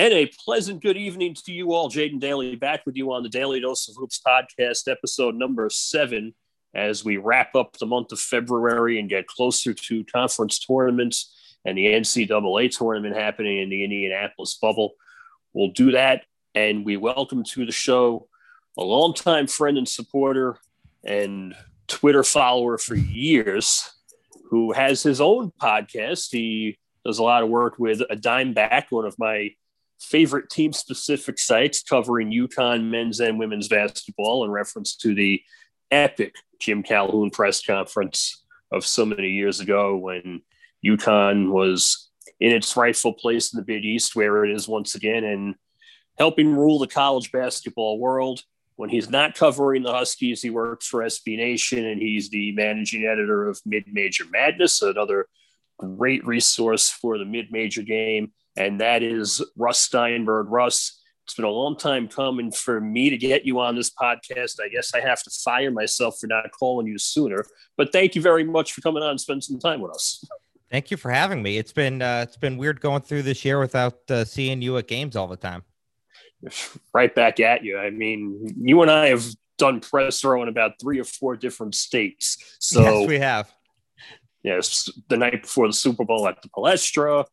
And a pleasant good evening to you all. Jaden Daly back with you on the Daily Dose of Hoops podcast, episode number seven, as we wrap up the month of February and get closer to conference tournaments and the NCAA tournament happening in the Indianapolis bubble. We'll do that. And we welcome to the show a longtime friend and supporter and Twitter follower for years who has his own podcast. He does a lot of work with a dime back, one of my favorite team specific sites covering UConn men's and women's basketball in reference to the epic Jim Calhoun press conference of so many years ago when UConn was in its rightful place in the Big East, where it is once again, and helping rule the college basketball world. When he's not covering the Huskies, he works for SB Nation and he's the managing editor of Mid Major Madness, another great resource for the mid major game and that is Russ Steinberg. Russ, it's been a long time coming for me to get you on this podcast. I guess I have to fire myself for not calling you sooner. But thank you very much for coming on and spending some time with us. Thank you for having me. It's been uh, it's been weird going through this year without uh, seeing you at games all the time. Right back at you. I mean, you and I have done press row in about three or four different states. So yes, we have. Yes, the night before the Super Bowl at the Palestra,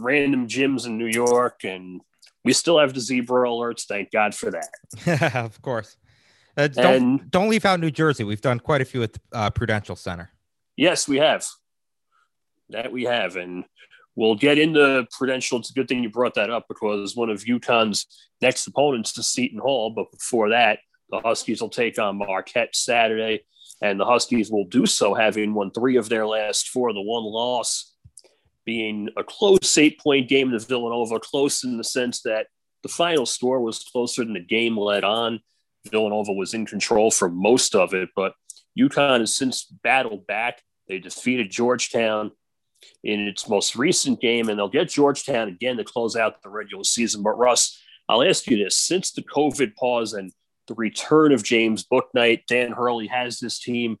random gyms in New York, and we still have the zebra alerts. Thank God for that. of course. Uh, don't and, don't leave out New Jersey. We've done quite a few at uh, Prudential Center. Yes, we have. That we have, and we'll get into Prudential. It's a good thing you brought that up because one of UConn's next opponents is Seton Hall. But before that, the Huskies will take on Marquette Saturday, and the Huskies will do so having won three of their last four. The one loss being a close eight point game to Villanova, close in the sense that the final score was closer than the game led on. Villanova was in control for most of it, but UConn has since battled back. They defeated Georgetown in its most recent game, and they'll get Georgetown again to close out the regular season. But Russ, I'll ask you this: since the COVID pause and the return of James Bouknight, Dan Hurley has this team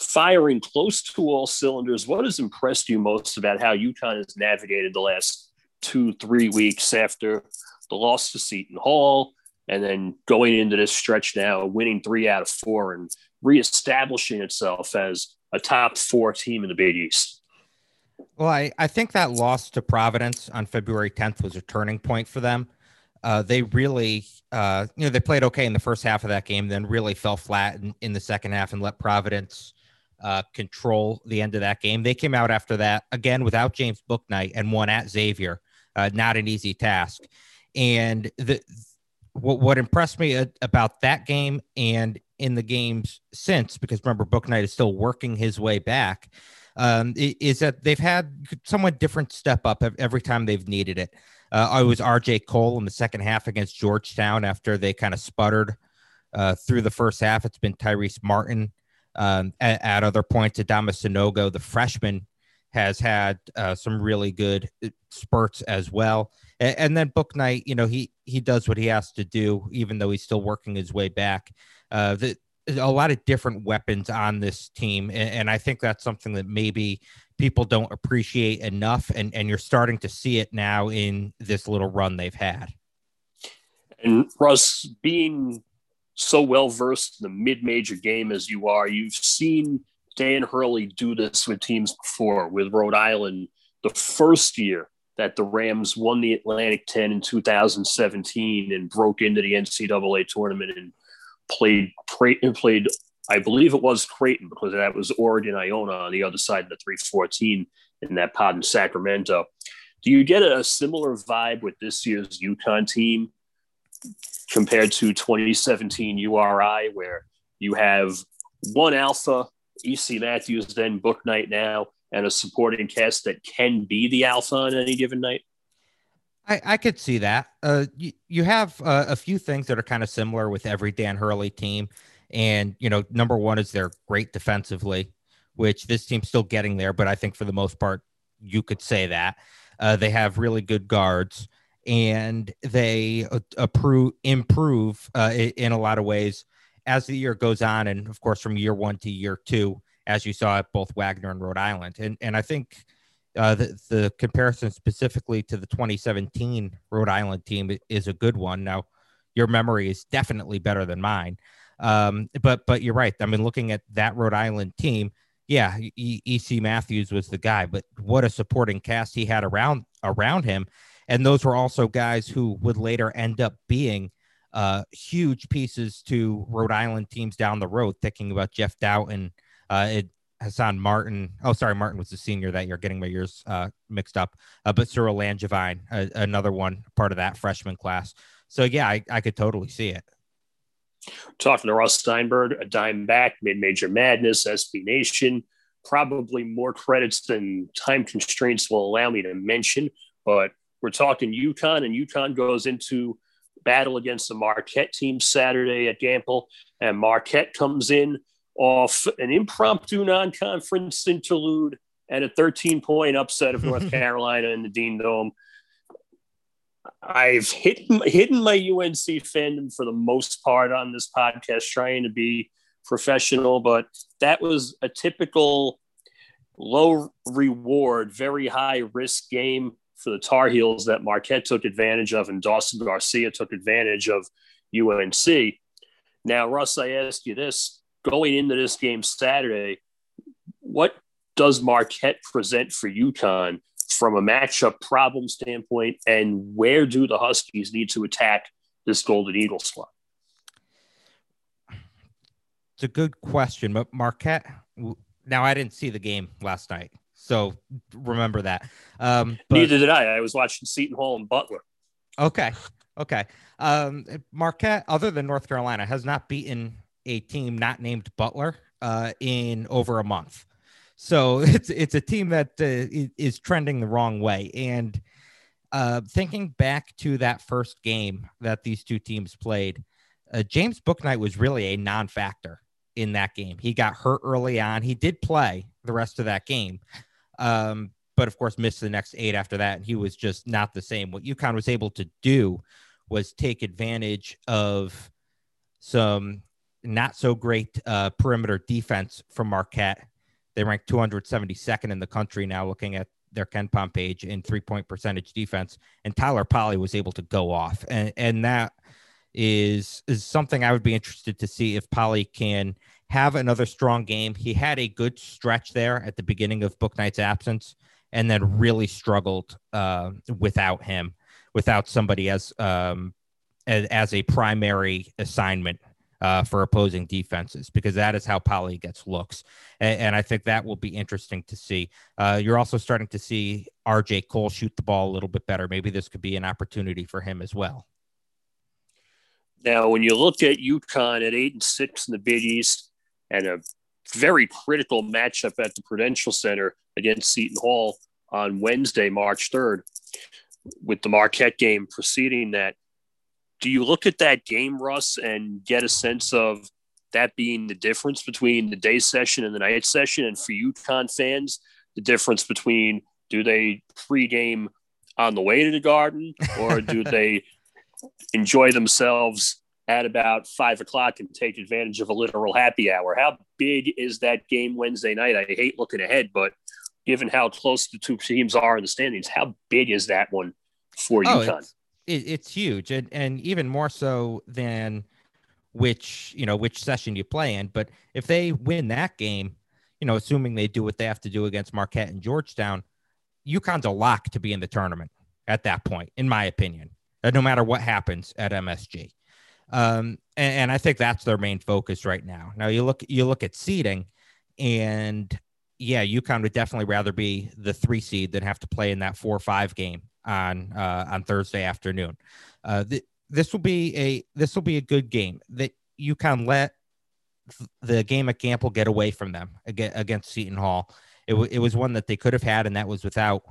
firing close to all cylinders. What has impressed you most about how UConn has navigated the last two, three weeks after the loss to Seton Hall and then going into this stretch now, winning three out of four and reestablishing itself as a top four team in the Big East? Well, I, I think that loss to Providence on February 10th was a turning point for them. Uh, they really, uh, you know, they played okay in the first half of that game, then really fell flat in, in the second half and let Providence uh, control the end of that game. They came out after that again without James Bouknight and won at Xavier. Uh, not an easy task. And the what, what impressed me about that game and in the games since, because remember Bouknight is still working his way back, um, is that they've had somewhat different step up every time they've needed it. Uh, I was RJ Cole in the second half against Georgetown after they kind of sputtered uh, through the first half. It's been Tyrese Martin um, at, at, other points, Adama Sanogo, the freshman, has had uh, some really good uh, spurts as well. And, and, then Bouknight, you know, he he does what he has to do, even though he's still working his way back. Uh, the, a lot of different weapons on this team, and, and I think that's something that maybe people don't appreciate enough, and and you're starting to see it now in this little run they've had. And Russ, being so well versed in the mid major game as you are, you've seen Dan Hurley do this with teams before, with Rhode Island the first year that the Rams won the Atlantic 10 in 2017 and broke into the NCAA tournament and played played I believe it was Creighton because that was Oregon Iona on the other side of the 314 in that pod in Sacramento. Do you get a similar vibe with this year's UConn team compared to 2017 URI, where you have one alpha, EC Matthews, then Bouknight now, and a supporting cast that can be the alpha on any given night? I, I could see that. Uh, you, you have uh, a few things that are kind of similar with every Dan Hurley team. And, you know, number one is they're great defensively, which this team's still getting there, but I think for the most part, you could say that. Uh, they have really good guards and they approve, improve uh, in a lot of ways as the year goes on, and of course from year one to year two, as you saw at both Wagner and Rhode Island. And and I think uh, the, the comparison specifically to the 2017 Rhode Island team is a good one. Now, your memory is definitely better than mine. Um, but but you're right. I mean, looking at that Rhode Island team, yeah, EC Matthews was the guy, but what a supporting cast he had around around him, and those were also guys who would later end up being uh, huge pieces to Rhode Island teams down the road. Thinking about Jeff Dowtin, uh, it, Hassan Martin. Oh, sorry, Martin was the senior that year. Getting my years uh, mixed up. Uh, but Cyril Langevin, another one part of that freshman class. So yeah, I, I could totally see it. Talking to Russ Steinberg, a dime back, mid major madness, SB Nation. Probably more credits than time constraints will allow me to mention, but we're talking UConn, and UConn goes into battle against the Marquette team Saturday at Gampel, and Marquette comes in off an impromptu non-conference interlude and a 13 point upset of North Carolina in the Dean Dome. I've hidden my UNC fandom for the most part on this podcast, trying to be professional, but that was a typical low reward, very high risk game for the Tar Heels that Marquette took advantage of and Dawson Garcia took advantage of UNC. Now, Russ, I ask you this going into this game Saturday, what does Marquette present for UConn from a matchup problem standpoint, and where do the Huskies need to attack this Golden Eagle squad? It's a good question, but Marquette. Now, I didn't see the game last night, so remember that. Um, but, Neither did I. I was watching Seton Hall and Butler. Okay, okay. Um, Marquette, other than North Carolina, has not beaten a team not named Butler uh, in over a month. So it's it's a team that uh, is trending the wrong way. And uh, thinking back to that first game that these two teams played, uh, James Bouknight was really a non-factor in that game. He got hurt early on. He did play the rest of that game, um, but of course missed the next eight after that. And he was just not the same. What UConn was able to do was take advantage of some not so great uh, perimeter defense from Marquette they ranked 272nd in the country now, looking at their KenPom page in three point percentage defense. And Tyler Polley was able to go off. And, and that is, is something I would be interested to see if Polley can have another strong game. He had a good stretch there at the beginning of Bouknight's absence and then really struggled uh, without him, without somebody as, um, as, as a primary assignment uh, for opposing defenses because that is how Polley gets looks. And, and, I think that will be interesting to see. Uh, you're also starting to see RJ Cole shoot the ball a little bit better. Maybe this could be an opportunity for him as well. Now, when you look at UConn at eight and six in the Big East and a very critical matchup at the Prudential Center against Seton Hall on Wednesday, March 3rd, with the Marquette game preceding that, do you look at that game, Russ, and get a sense of that being the difference between the day session and the night session? And for UConn fans, the difference between do they pregame on the way to the garden or do they enjoy themselves at about five o'clock and take advantage of a literal happy hour? How big is that game Wednesday night? I hate looking ahead, but given how close the two teams are in the standings, how big is that one for oh, UConn? it, it's huge, and and even more so than which you know which session you play in. But if they win that game, you know, assuming they do what they have to do against Marquette and Georgetown, UConn's a lock to be in the tournament at that point, in my opinion. No matter what happens at MSG, um, and, and I think that's their main focus right now. Now you look you look at seeding, and yeah, UConn would definitely rather be the three seed than have to play in that four or five game on uh, on Thursday afternoon. Uh, th- this will be a this will be a good game that can let the game at Gampel get away from them against Seton Hall. It, w- it was one that they could have had, and that was without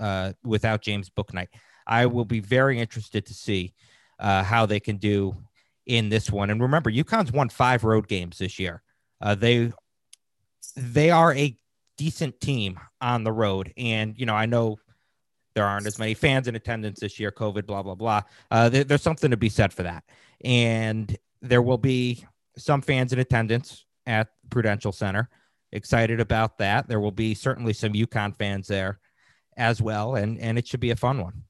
uh, without James Bouknight. I will be very interested to see uh, how they can do in this one. And remember, UConn's won five road games this year. Uh, they they are a decent team on the road, and you know I know there aren't as many fans in attendance this year, COVID, blah, blah, blah. Uh, there, there's something to be said for that. And there will be some fans in attendance at Prudential Center. Excited about that. There will be certainly some UConn fans there as well, and and it should be a fun one.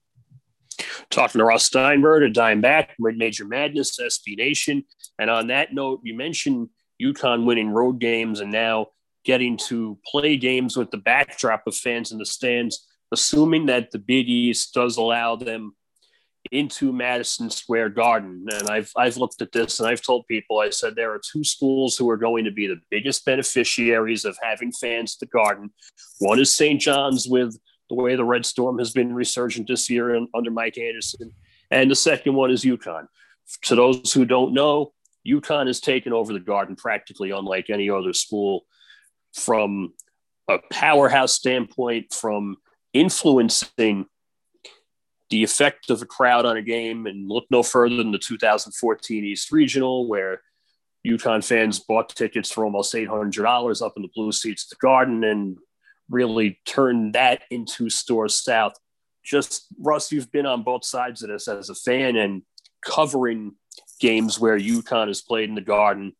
Talking to Russ Steinberg, a dime back, Major Madness, SB Nation, and on that note, you mentioned UConn winning road games and now getting to play games with the backdrop of fans in the stands, assuming that the Big East does allow them into Madison Square Garden. And I've I've looked at this and I've told people I said there are two schools who are going to be the biggest beneficiaries of having fans at the Garden. One is St. John's with the way the Red Storm has been resurgent this year under Mike Anderson, and the second one is UConn. To those who don't know, UConn has taken over the Garden practically unlike any other school from a powerhouse standpoint, from influencing the effect of a crowd on a game and look no further than the 2014 East Regional, where UConn fans bought tickets for almost $800 up in the blue seats at the Garden and really turn that into Storrs South. Just, Russ, you've been on both sides of this as a fan and covering games where UConn has played in the Garden.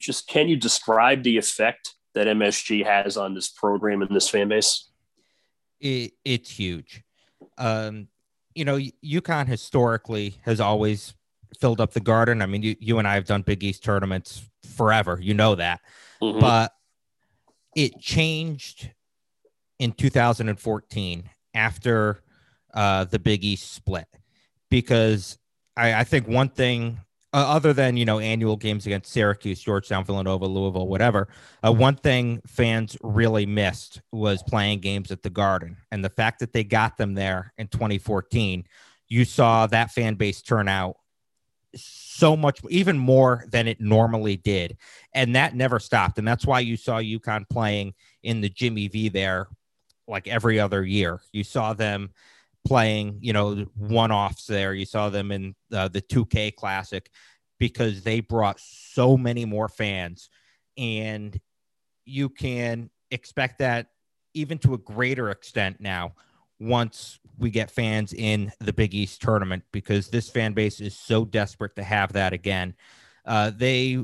Just can you describe the effect that MSG has on this program and this fan base? It, it's huge. Um, you know, UConn historically has always filled up the garden. I mean, you, you and I have done Big East tournaments forever. You know that. Mm-hmm. But it changed in 2014 after uh, the Big East split because I, I think one thing uh, other than you know annual games against Syracuse, Georgetown, Villanova, Louisville, whatever. Uh, one thing fans really missed was playing games at the Garden, and the fact that they got them there in 2014, you saw that fan base turn out so much, even more than it normally did, and that never stopped. And that's why you saw UConn playing in the Jimmy V there, like every other year. You saw them playing, you know, one offs there. You saw them in uh, the 2K Classic because they brought so many more fans. And you can expect that even to a greater extent now once we get fans in the Big East tournament because this fan base is so desperate to have that again. Uh, they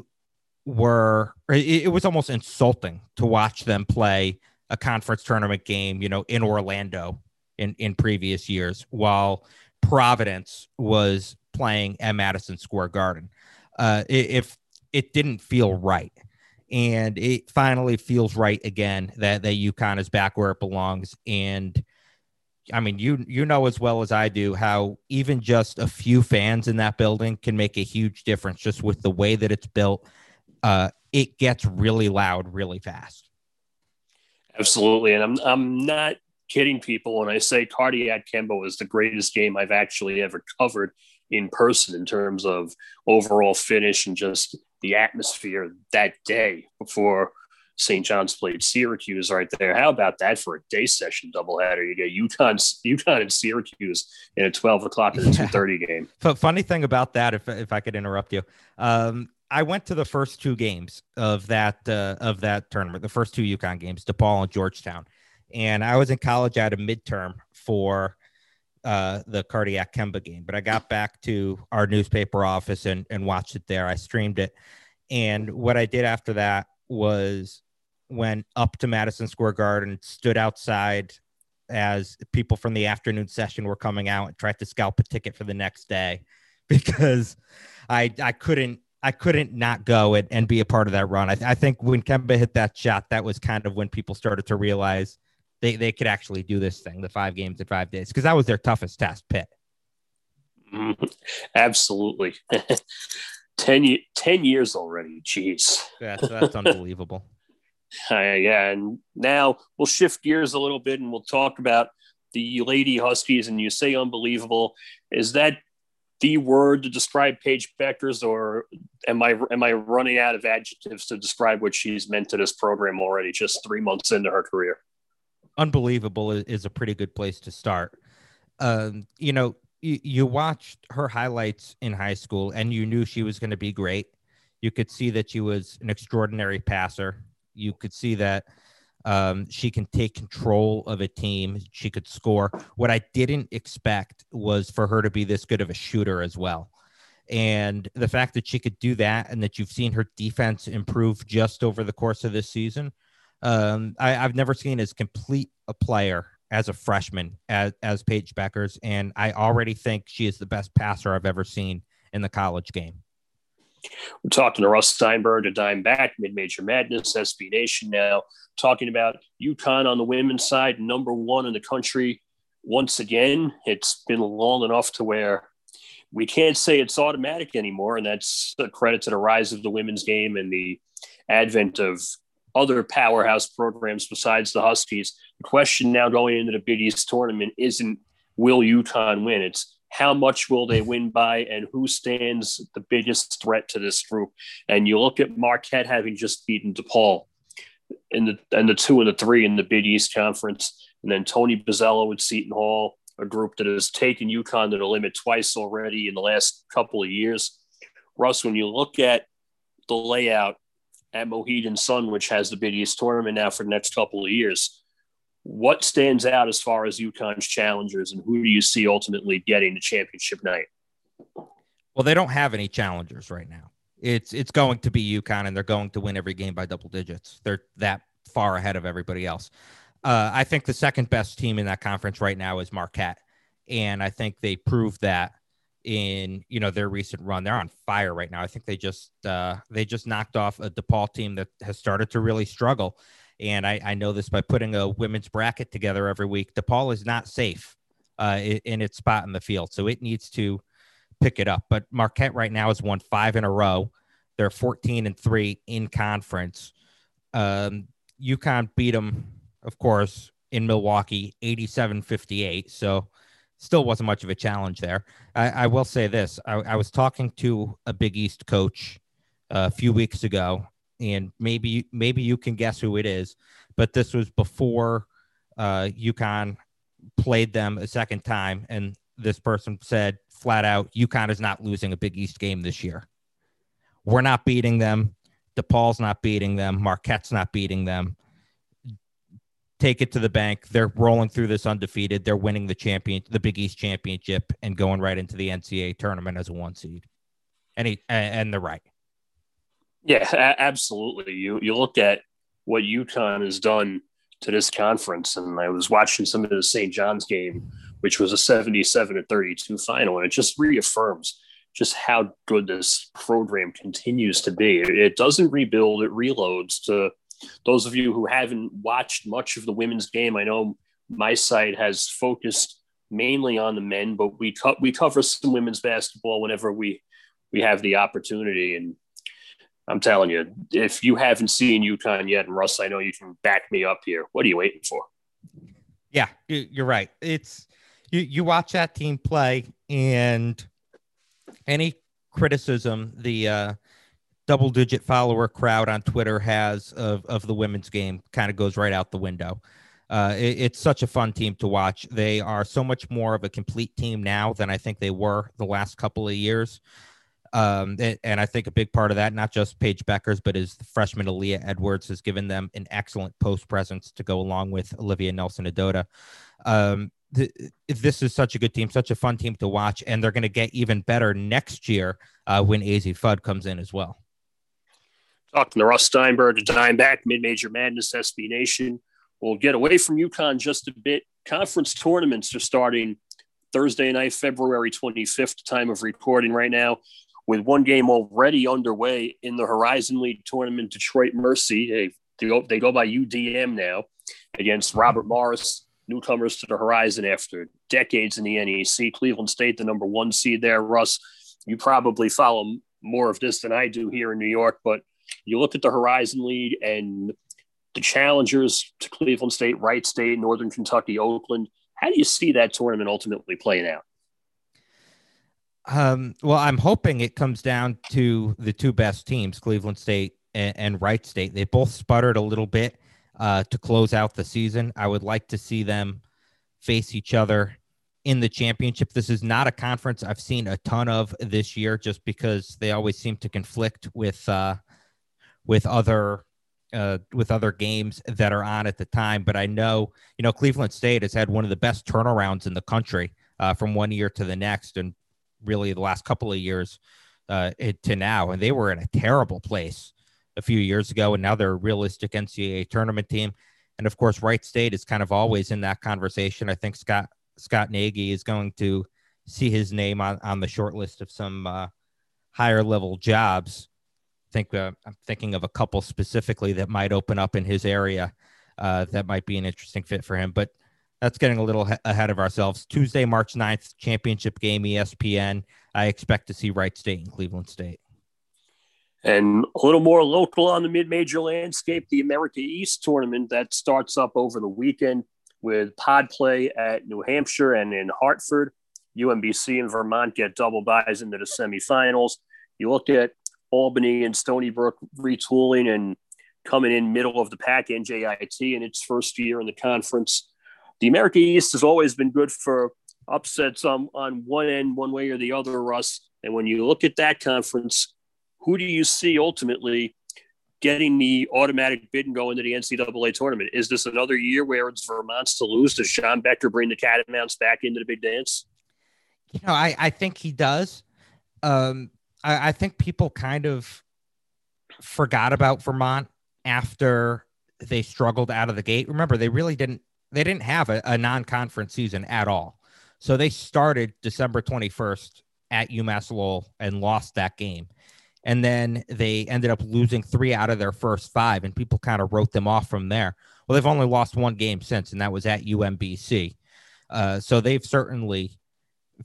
were, it, it was almost insulting to watch them play a conference tournament game, you know, in Orlando in, in previous years, while Providence was playing at Madison Square Garden. Uh, if it didn't feel right. And it finally feels right again that, that UConn is back where it belongs. And I mean, you you know as well as I do how even just a few fans in that building can make a huge difference just with the way that it's built. Uh, it gets really loud really fast. Absolutely, and I'm I'm not kidding people when I say Cardiac Kemba is the greatest game I've actually ever covered in person in terms of overall finish and just the atmosphere that day before St. John's played Syracuse right there. How about that for a day session doubleheader? You get UConn, UConn and Syracuse in a 12 o'clock and a 2.30 game. But funny thing about that, if, if I could interrupt you, um, I went to the first two games of that uh, of that tournament, the first two UConn games, DePaul and Georgetown and I was in college at a midterm for uh, the cardiac Kemba game, but I got back to our newspaper office and, and watched it there. I streamed it. And what I did after that was went up to Madison Square Garden, stood outside as people from the afternoon session were coming out and tried to scalp a ticket for the next day because I I couldn't I couldn't not go and, and be a part of that run. I, I think when Kemba hit that shot, that was kind of when people started to realize they they could actually do this thing, the five games in five days, because that was their toughest test. Pitt. Mm-hmm. Absolutely. 10, 10 years already. Jeez. Yeah, so that's unbelievable. Uh, yeah, and now we'll shift gears a little bit and we'll talk about the Lady Huskies. And you say unbelievable. Is that the word to describe Paige Bueckers, or am I am I running out of adjectives to describe what she's meant to this program already? Just three months into her career unbelievable is, a pretty good place to start. Um, you know, you, you watched her highlights in high school and you knew she was going to be great. You could see that she was an extraordinary passer. You could see that um, she can take control of a team. She could score. What I didn't expect was for her to be this good of a shooter as well. And the fact that she could do that and that you've seen her defense improve just over the course of this season um, I, have never seen as complete a player as a freshman as as Paige Bueckers, and I already think she is the best passer I've ever seen in the college game. We're talking to Russ Steinberg, a dime back, mid major madness, SB Nation now, talking about UConn on the women's side, number one in the country. Once again, it's been long enough to where we can't say it's automatic anymore. And that's a credit to the rise of the women's game and the advent of other powerhouse programs besides the Huskies. The question now going into the Big East tournament isn't will UConn win? It's how much will they win by and who stands the biggest threat to this group? And you look at Marquette having just beaten DePaul in the and the two and the three in the Big East Conference, and then Tony Bozzella at Seton Hall, a group that has taken UConn to the limit twice already in the last couple of years. Russ, when you look at the layout at Mohegan Sun, which has the Big East tournament now for the next couple of years, what stands out as far as UConn's challengers, and who do you see ultimately getting the championship night? Well, they don't have any challengers right now. It's it's going to be UConn, and they're going to win every game by double digits. They're that far ahead of everybody else. Uh, I think the second best team in that conference right now is Marquette, and I think they proved that in you know their recent run. They're on fire right now. I think they just uh, they just knocked off a DePaul team that has started to really struggle, and I, I know this by putting a women's bracket together every week. DePaul is not safe uh, in its spot in the field, so it needs to pick it up. But Marquette right now has won five in a row. They're 14 and three in conference. Um, UConn beat them, of course, in Milwaukee, 87 58. So still wasn't much of a challenge there. I, I will say this I, I, was talking to a Big East coach uh, a few weeks ago, and maybe maybe you can guess who it is. But this was before uh, UConn played them a second time, and this person said flat out, UConn is not losing a Big East game this year. We're not beating them. DePaul's not beating them. Marquette's not beating them. Take it to the bank. They're rolling through this undefeated. They're winning the champion, the Big East championship, and going right into the NCAA tournament as a one seed. And he, and they're right. Yeah, absolutely. You you look at what UConn has done to this conference, and I was watching some of the St. John's game, which was a 77 to 32 final, and it just reaffirms just how good this program continues to be. It doesn't rebuild, it reloads. To those of you who haven't watched much of the women's game, I know my site has focused mainly on the men, but we co- we cover some women's basketball whenever we we have the opportunity. And I'm telling you, if you haven't seen UConn yet, and Russ, I know you can back me up here. What are you waiting for? Yeah, you're right. It's you. You watch that team play, and any criticism the uh, double-digit follower crowd on Twitter has of of the women's game kind of goes right out the window. Uh, it, it's such a fun team to watch. They are so much more of a complete team now than I think they were the last couple of years. Um, and I think a big part of that, not just Paige Bueckers, but is the freshman Aaliyah Edwards has given them an excellent post presence to go along with Olivia Nelson-Ododa. Um, this is such a good team, such a fun team to watch, and they're going to get even better next year uh, when Azzi Fudd comes in as well. Talking to Russ Steinberg, dime back, mid major madness, SB Nation. We'll get away from UConn just a bit. Conference tournaments are starting Thursday night, February 25th, time of recording right now with one game already underway in the Horizon League tournament, Detroit Mercy. They, go, they go by UDM now against Robert Morris, newcomers to the Horizon after decades in the NEC. Cleveland State, the number one seed there. Russ, you probably follow more of this than I do here in New York, but you look at the Horizon League and the challengers to Cleveland State, Wright State, Northern Kentucky, Oakland. How do you see that tournament ultimately playing out? Um, well, I'm hoping it comes down to the two best teams, Cleveland State and, and Wright State. They both sputtered a little bit uh, to close out the season. I would like to see them face each other in the championship. This is not a conference I've seen a ton of this year, just because they always seem to conflict with uh, with other uh, with other games that are on at the time. But I know, you know, Cleveland State has had one of the best turnarounds in the country uh, from one year to the next, and really the last couple of years uh, to now, and they were in a terrible place a few years ago, and now they're a realistic NCAA tournament team. And of course, Wright State is kind of always in that conversation. I think Scott Scott Nagy is going to see his name on, on the short list of some uh, higher level jobs. I think uh, I'm thinking of a couple specifically that might open up in his area uh, that might be an interesting fit for him. But that's getting a little he- ahead of ourselves. Tuesday, March 9th, championship game, ESPN. I expect to see Wright State and Cleveland State. And a little more local on the mid major landscape, the America East tournament that starts up over the weekend with pod play at New Hampshire and in Hartford. UMBC and Vermont get double byes into the semifinals. You look at Albany and Stony Brook retooling and coming in middle of the pack, NJIT in its first year in the conference. The America East has always been good for upsets on, on one end, one way or the other, Russ. And when you look at that conference, who do you see ultimately getting the automatic bid and going to the NCAA tournament? Is this another year where it's Vermont's to lose? Does Sean Becker bring the Catamounts back into the big dance? You know, I, I think he does. Um, I, I think people kind of forgot about Vermont after they struggled out of the gate. Remember, they really didn't they didn't have a, a non-conference season at all. So they started December 21st at UMass Lowell and lost that game. And then they ended up losing three out of their first five, and people kind of wrote them off from there. Well, they've only lost one game since, and that was at UMBC. Uh, so they've certainly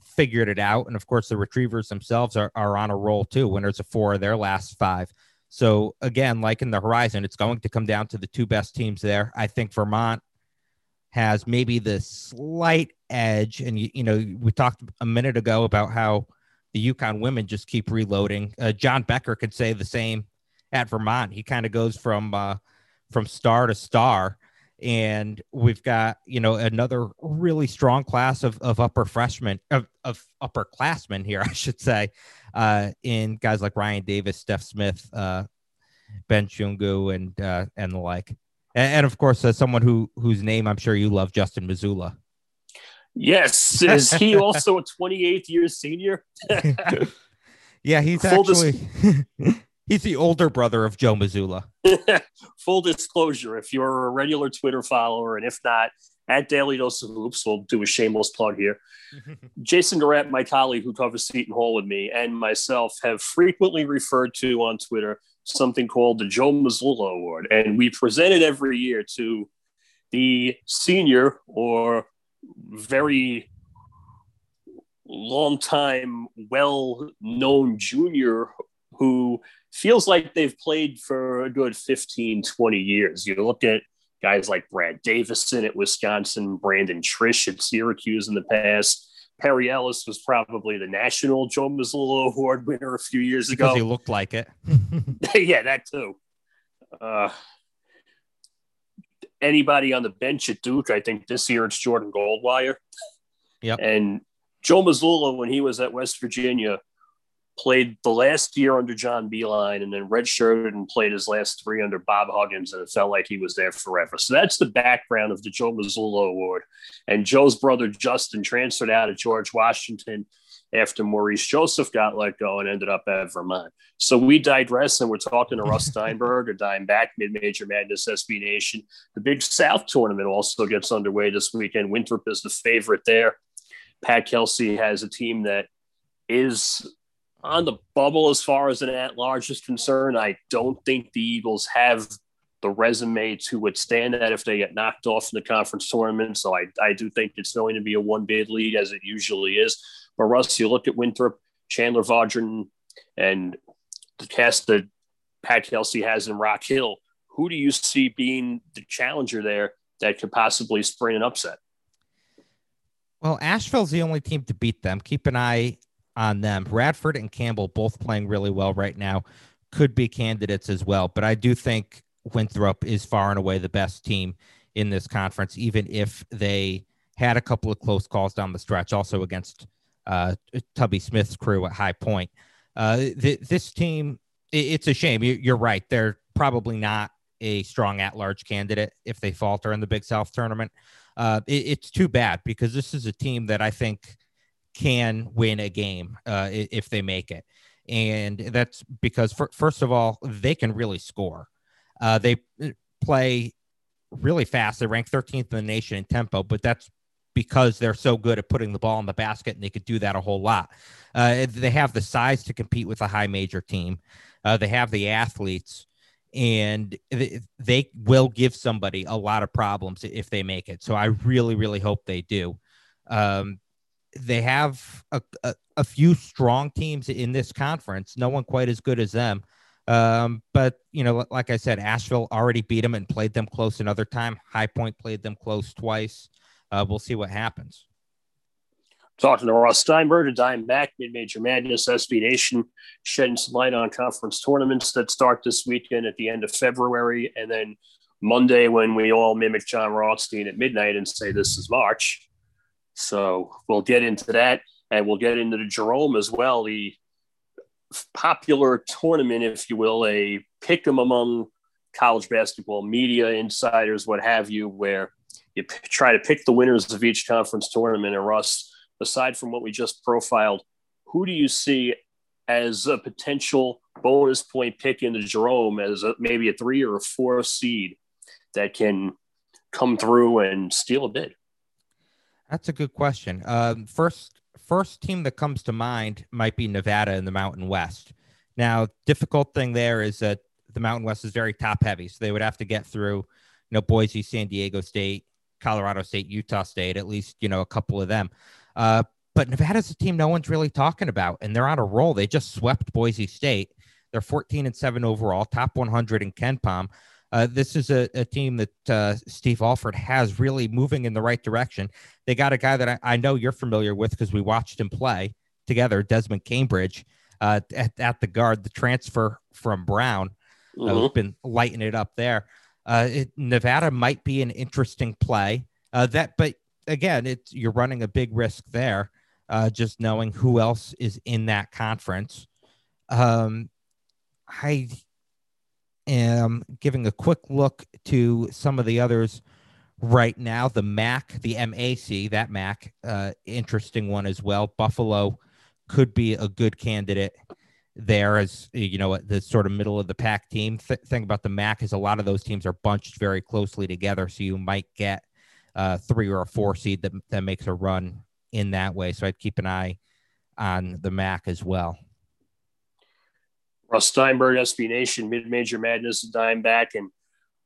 figured it out. And of course, the Retrievers themselves are, are on a roll too, winners of four of their last five. So again, like in the horizon, it's going to come down to the two best teams there. I think Vermont has maybe the slight edge. And, you, you know, we talked a minute ago about how the UConn women just keep reloading. Uh, John Becker could say the same at Vermont. He kind of goes from, uh, from star to star and we've got you know another really strong class of, of upper freshmen of, of upperclassmen here i should say uh, in guys like ryan davis steph smith uh, ben Shungu, and uh, and the like and, and of course uh, someone who whose name i'm sure you love justin Mazzulla. yes is he also a 28th year senior yeah he's Full actually dis- He's the older brother of Joe Mazzulla. Full disclosure, if you're a regular Twitter follower, and if not, at Daily Dose of Hoops, we'll do a shameless plug here. Jason Durant, my colleague who covers Seton Hall with me, and myself have frequently referred to on Twitter something called the Joe Mazzulla Award. And we present it every year to the senior or very long time, well known junior who feels like they've played for a good 15, 20 years. You look at guys like Brad Davison at Wisconsin, Brandon Triche at Syracuse in the past. Perry Ellis was probably the national Joe Mazzulla Award winner a few years because ago. He looked like it. yeah, that too. Uh, anybody on the bench at Duke, I think this year it's Jordan Goldwire. Yep. And Joe Mazzulla, when he was at West Virginia, played the last year under John Beilein and then redshirted and played his last three under Bob Huggins, and it felt like he was there forever. So that's the background of the Joe Mazzulla Award. And Joe's brother Justin transferred out of George Washington after Maurice Joseph got let go and ended up at Vermont. So we digress and we're talking to Russ Steinberg, a dime back mid-major madness SB Nation. The Big South tournament also gets underway this weekend. Winthrop is the favorite there. Pat Kelsey has a team that is on the bubble as far as an at large is concerned. I don't think the Eagles have the resume to withstand that if they get knocked off in the conference tournament. So I, I do think it's going to be a one bid league as it usually is. But Russ, you look at Winthrop, Chandler Vaudrin, and the cast that Pat Kelsey has in Rock Hill. Who do you see being the challenger there that could possibly spring an upset? Well, Asheville's the only team to beat them. Keep an eye on them. Radford and Campbell both playing really well right now, could be candidates as well. But I do think Winthrop is far and away the best team in this conference, even if they had a couple of close calls down the stretch, also against uh, Tubby Smith's crew at High Point. Uh, th- this team, it, it's a shame. You, are right. They're probably not a strong at large candidate if they falter in the Big South tournament. Uh, it, it's too bad because this is a team that I think can win a game uh, if they make it. And that's because, for, first of all, they can really score. Uh, they uh, play really fast. They rank 13th in the nation in tempo, but that's because they're so good at putting the ball in the basket and they could do that a whole lot. Uh, they have the size to compete with a high major team. Uh, they have the athletes, and they will give somebody a lot of problems if they make it. So I really, really hope they do. Um, they have a, a, a, few strong teams in this conference. No one quite as good as them. Um, but you know, like I said, Asheville already beat them and played them close another time. High Point played them close twice. Uh, we'll see what happens. Talking to Russ Steinberg, a dime back, mid major madness, SB Nation, shedding some light on conference tournaments that start this weekend at the end of February. And then Monday, when we all mimic Jon Rothstein at midnight and say this is March. So we'll get into that and we'll get into the Jerome as well, the popular tournament, if you will, a pick 'em among college basketball media insiders, what have you, where you p- try to pick the winners of each conference tournament. And Russ, aside from what we just profiled, who do you see as a potential bonus point pick in the Jerome as a, maybe a three or a four seed that can come through and steal a bid? That's a good question. Um, first, first team that comes to mind might be Nevada in the Mountain West. Now, difficult thing there is that the Mountain West is very top heavy, so they would have to get through, you know, Boise, San Diego State, Colorado State, Utah State, at least you know a couple of them. Uh, but Nevada's a team no one's really talking about, and they're on a roll. They just swept Boise State. They're 14 and seven overall, top 100 in KenPom. Uh, this is a, a team that uh, Steve Alford has really moving in the right direction. They got a guy that I, I know you're familiar with because we watched him play together, Desmond Cambridge, uh, at, at the guard, the transfer from Brown, uh, mm-hmm. who's been lighting it up there. Uh, it, Nevada might be an interesting play. Uh, that, but again, it's you're running a big risk there. just knowing who else is in that conference. Um, I am giving a quick look to some of the others right now. The MAC, the MAC, that MAC, uh, interesting one as well. Buffalo could be a good candidate there as you know the sort of middle of the pack team. Th- thing about the MAC is a lot of those teams are bunched very closely together, so you might get uh, three or a four seed that that makes a run in that way. So I'd keep an eye on the MAC as well. Russ Steinberg, SB Nation, Mid Major Madness, and back. And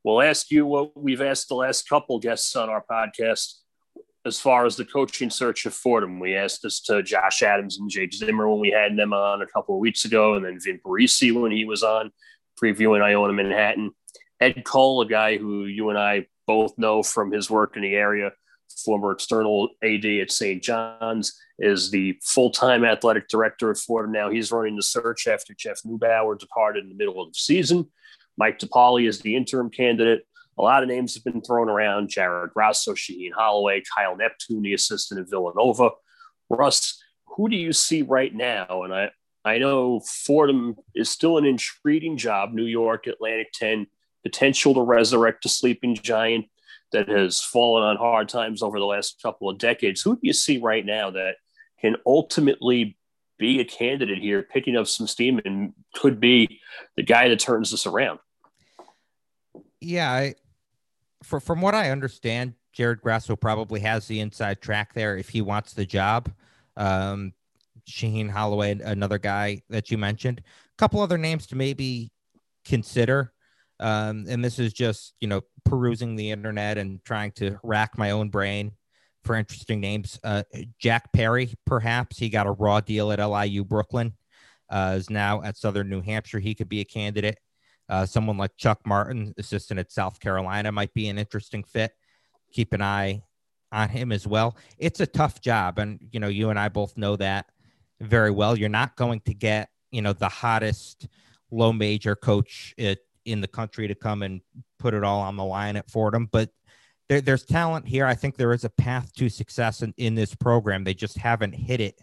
we'll ask you what we've asked the last couple guests on our podcast as far as the coaching search of Fordham. We asked this to Josh Adams and Jake Zimmer when we had them on a couple of weeks ago, and then Vin Parisi when he was on previewing Iona Manhattan. Ed Kull, a guy who you and I both know from his work in the area, former external AD at St. John's, is the full-time athletic director at Fordham now. He's running the search after Jeff Neubauer departed in the middle of the season. Mike DePaoli is the interim candidate. A lot of names have been thrown around: Jared Grasso, Shaheen Holloway, Kyle Neptune, the assistant at Villanova. Russ, who do you see right now? And I, I know Fordham is still an intriguing job. New York, Atlantic 10, potential to resurrect a sleeping giant that has fallen on hard times over the last couple of decades. Who do you see right now that can ultimately be a candidate here, picking up some steam and could be the guy that turns this around. Yeah, I, for, from what I understand, Jared Grasso probably has the inside track there if he wants the job. Um, Shaheen Holloway, another guy that you mentioned, a couple other names to maybe consider. Um, and this is just, you know, perusing the internet and trying to rack my own brain for interesting names. Uh, Jack Perri, perhaps he got a raw deal at LIU Brooklyn, uh, is now at Southern New Hampshire. He could be a candidate. Uh, someone like Chuck Martin, assistant at South Carolina, might be an interesting fit. Keep an eye on him as well. It's a tough job, and you know, you and I both know that very well. You're not going to get you know the hottest low major coach in the country to come and put it all on the line at Fordham, but there, there's talent here. I think there is a path to success in, in this program. They just haven't hit it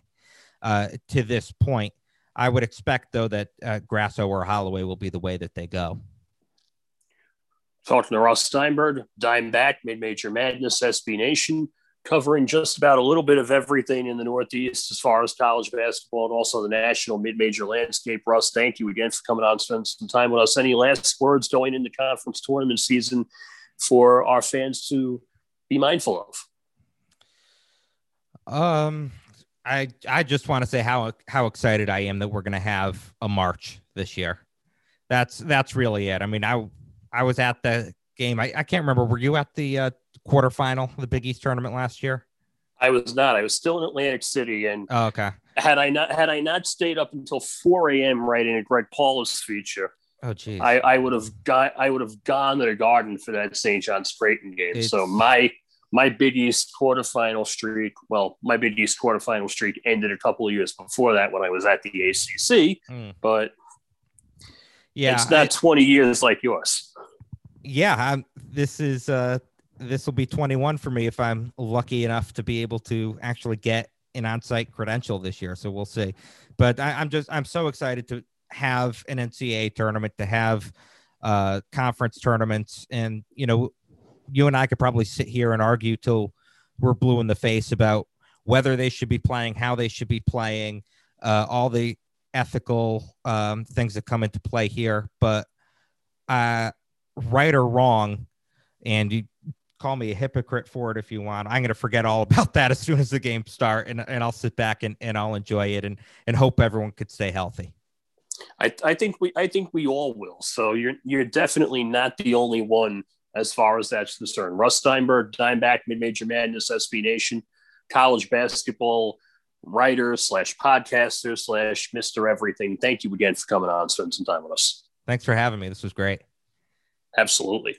uh, to this point. I would expect, though, that uh, Grasso or Holloway will be the way that they go. Talking to Russ Steinberg, Dime Back, Mid Major Madness, SB Nation, covering just about a little bit of everything in the Northeast as far as college basketball and also the national mid major landscape. Russ, thank you again for coming on, spending some time with us. Any last words going into conference tournament season for our fans to be mindful of? Um, I I just want to say how how excited I am that we're going to have a March this year. That's that's really it. I mean, I I was at the game. I, I can't remember. Were you at the uh, quarterfinal, the Big East tournament last year? I was not. I was still in Atlantic City, and oh, okay. Had I not had I not stayed up until 4 a.m. writing a Greg Paulus feature, oh geez, I, I would have got I would have gone to the Garden for that St. John's Creighton game. It's, so my my Big East quarterfinal streak, well, my Big East quarterfinal streak ended a couple of years before that when I was at the ACC, mm. but yeah, it's not I, 20 years like yours. Yeah, I'm, this is uh this will be 21 for me if I'm lucky enough to be able to actually get an on-site credential this year. So we'll see. But I, am just I'm so excited to have an NCAA tournament, to have uh, conference tournaments, and you know, you and I could probably sit here and argue till we're blue in the face about whether they should be playing, how they should be playing, uh, all the ethical um, things that come into play here. But uh, right or wrong, and you call me a hypocrite for it if you want. I'm going to forget all about that as soon as the game start, and, and I'll sit back and, and I'll enjoy it and and hope everyone could stay healthy. I, I think we I think we all will. So you're you're definitely not the only one as far as that's concerned. Russ Steinberg, Dimeback, Mid Major Madness, SB Nation, college basketball writer slash podcaster slash Mister Everything. Thank you again for coming on, spending some time with us. Thanks for having me. This was great. Absolutely.